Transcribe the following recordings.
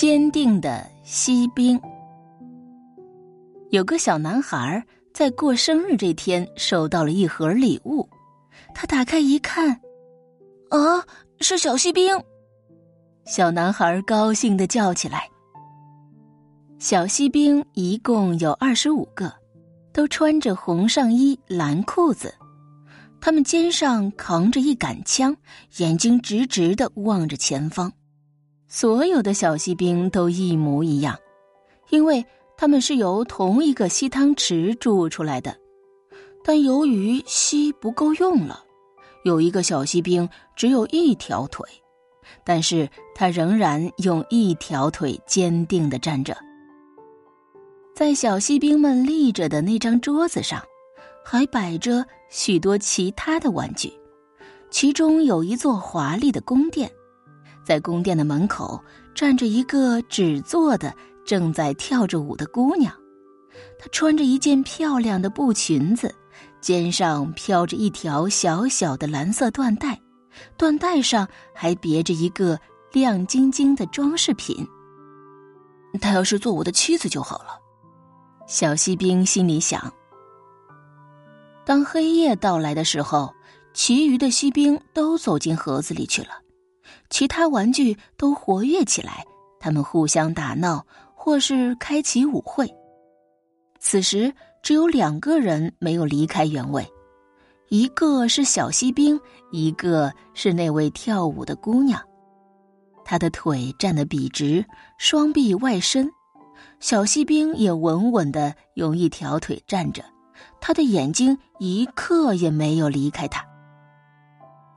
坚定的锡兵。有个小男孩在过生日这天收到了一盒礼物，他打开一看，啊，是小锡兵！小男孩高兴的叫起来。小锡兵一共有二十五个，都穿着红上衣、蓝裤子，他们肩上扛着一杆枪，眼睛直直的望着前方。所有的小锡兵都一模一样，因为他们是由同一个锡汤匙铸出来的。但由于锡不够用了，有一个小锡兵只有一条腿，但是他仍然用一条腿坚定的站着。在小锡兵们立着的那张桌子上，还摆着许多其他的玩具，其中有一座华丽的宫殿。在宫殿的门口站着一个纸做的、正在跳着舞的姑娘，她穿着一件漂亮的布裙子，肩上飘着一条小小的蓝色缎带，缎带上还别着一个亮晶晶的装饰品。她要是做我的妻子就好了，小锡兵心里想。当黑夜到来的时候，其余的锡兵都走进盒子里去了。其他玩具都活跃起来，他们互相打闹，或是开启舞会。此时只有两个人没有离开原位，一个是小锡兵，一个是那位跳舞的姑娘。她的腿站得笔直，双臂外伸，小锡兵也稳稳的用一条腿站着，他的眼睛一刻也没有离开他。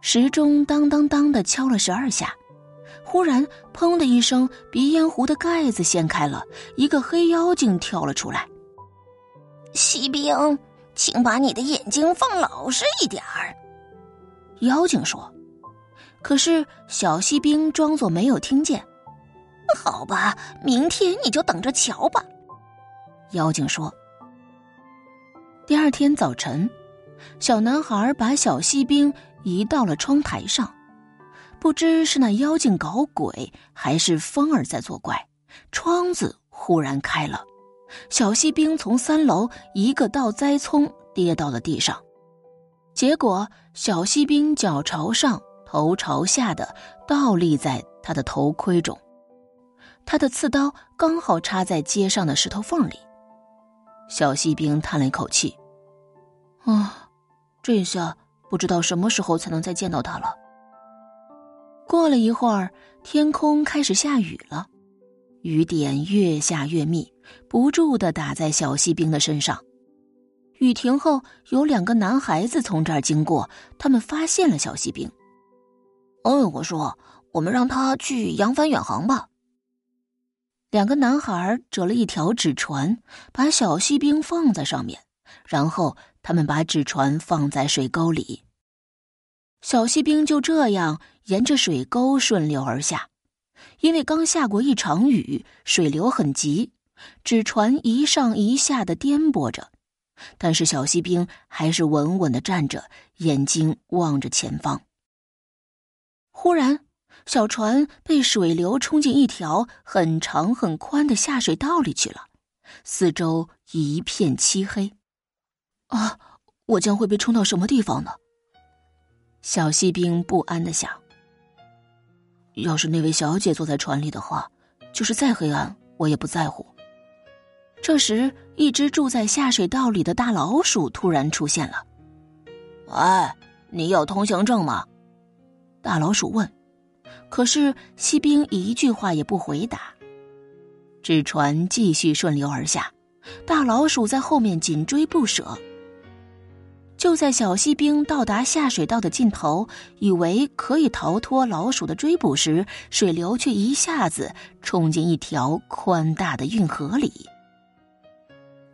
时钟当当当的敲了十二下，忽然“砰”的一声，鼻烟壶的盖子掀开了，一个黑妖精跳了出来。锡兵，请把你的眼睛放老实一点儿。”妖精说。可是小锡兵装作没有听见。“好吧，明天你就等着瞧吧。”妖精说。第二天早晨，小男孩把小锡兵。移到了窗台上，不知是那妖精搞鬼，还是风儿在作怪，窗子忽然开了，小锡兵从三楼一个倒栽葱跌到了地上，结果小锡兵脚朝上，头朝下的倒立在他的头盔中，他的刺刀刚好插在街上的石头缝里，小锡兵叹了一口气，啊，这下。不知道什么时候才能再见到他了。过了一会儿，天空开始下雨了，雨点越下越密，不住的打在小锡兵的身上。雨停后，有两个男孩子从这儿经过，他们发现了小锡兵。嗯，我说，我们让他去扬帆远航吧。两个男孩折了一条纸船，把小锡兵放在上面，然后。他们把纸船放在水沟里，小锡兵就这样沿着水沟顺流而下。因为刚下过一场雨，水流很急，纸船一上一下的颠簸着，但是小锡兵还是稳稳的站着，眼睛望着前方。忽然，小船被水流冲进一条很长很宽的下水道里去了，四周一片漆黑。啊！我将会被冲到什么地方呢？小锡兵不安的想。要是那位小姐坐在船里的话，就是再黑暗，我也不在乎。这时，一只住在下水道里的大老鼠突然出现了。哎，你有通行证吗？大老鼠问。可是锡兵一句话也不回答。纸船继续顺流而下，大老鼠在后面紧追不舍。就在小锡兵到达下水道的尽头，以为可以逃脱老鼠的追捕时，水流却一下子冲进一条宽大的运河里。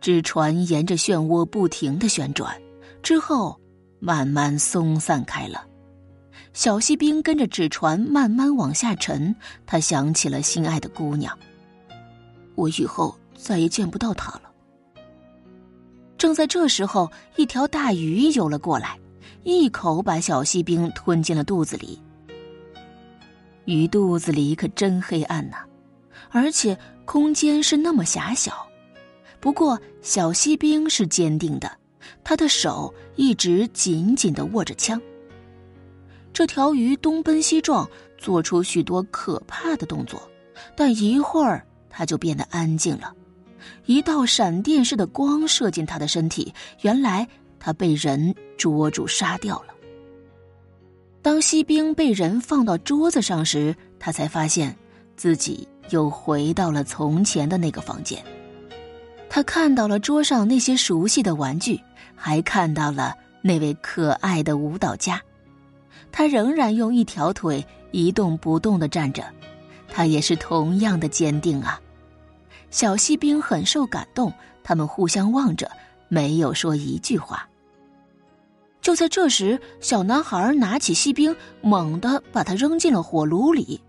纸船沿着漩涡不停的旋转，之后慢慢松散开了。小锡兵跟着纸船慢慢往下沉，他想起了心爱的姑娘。我以后再也见不到她了。正在这时候，一条大鱼游了过来，一口把小锡兵吞进了肚子里。鱼肚子里可真黑暗呐！而且空间是那么狭小。不过小锡兵是坚定的，他的手一直紧紧的握着枪。这条鱼东奔西撞，做出许多可怕的动作，但一会儿它就变得安静了。一道闪电似的光射进他的身体，原来他被人捉住杀掉了。当锡兵被人放到桌子上时，他才发现自己又回到了从前的那个房间。他看到了桌上那些熟悉的玩具，还看到了那位可爱的舞蹈家。他仍然用一条腿一动不动的站着，他也是同样的坚定啊。小锡兵很受感动，他们互相望着，没有说一句话。就在这时，小男孩拿起锡兵，猛地把它扔进了火炉里。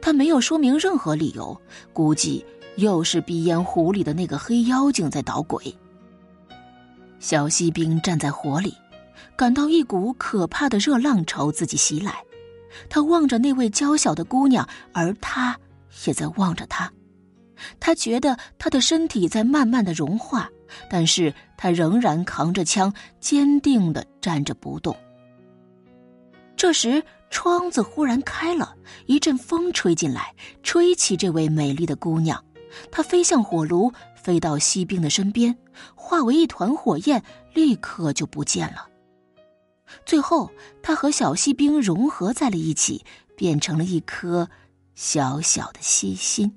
他没有说明任何理由，估计又是鼻烟壶里的那个黑妖精在捣鬼。小锡兵站在火里，感到一股可怕的热浪朝自己袭来。他望着那位娇小的姑娘，而她也在望着他。他觉得他的身体在慢慢的融化，但是他仍然扛着枪，坚定的站着不动。这时，窗子忽然开了，一阵风吹进来，吹起这位美丽的姑娘。她飞向火炉，飞到锡兵的身边，化为一团火焰，立刻就不见了。最后，她和小锡兵融合在了一起，变成了一颗小小的锡心。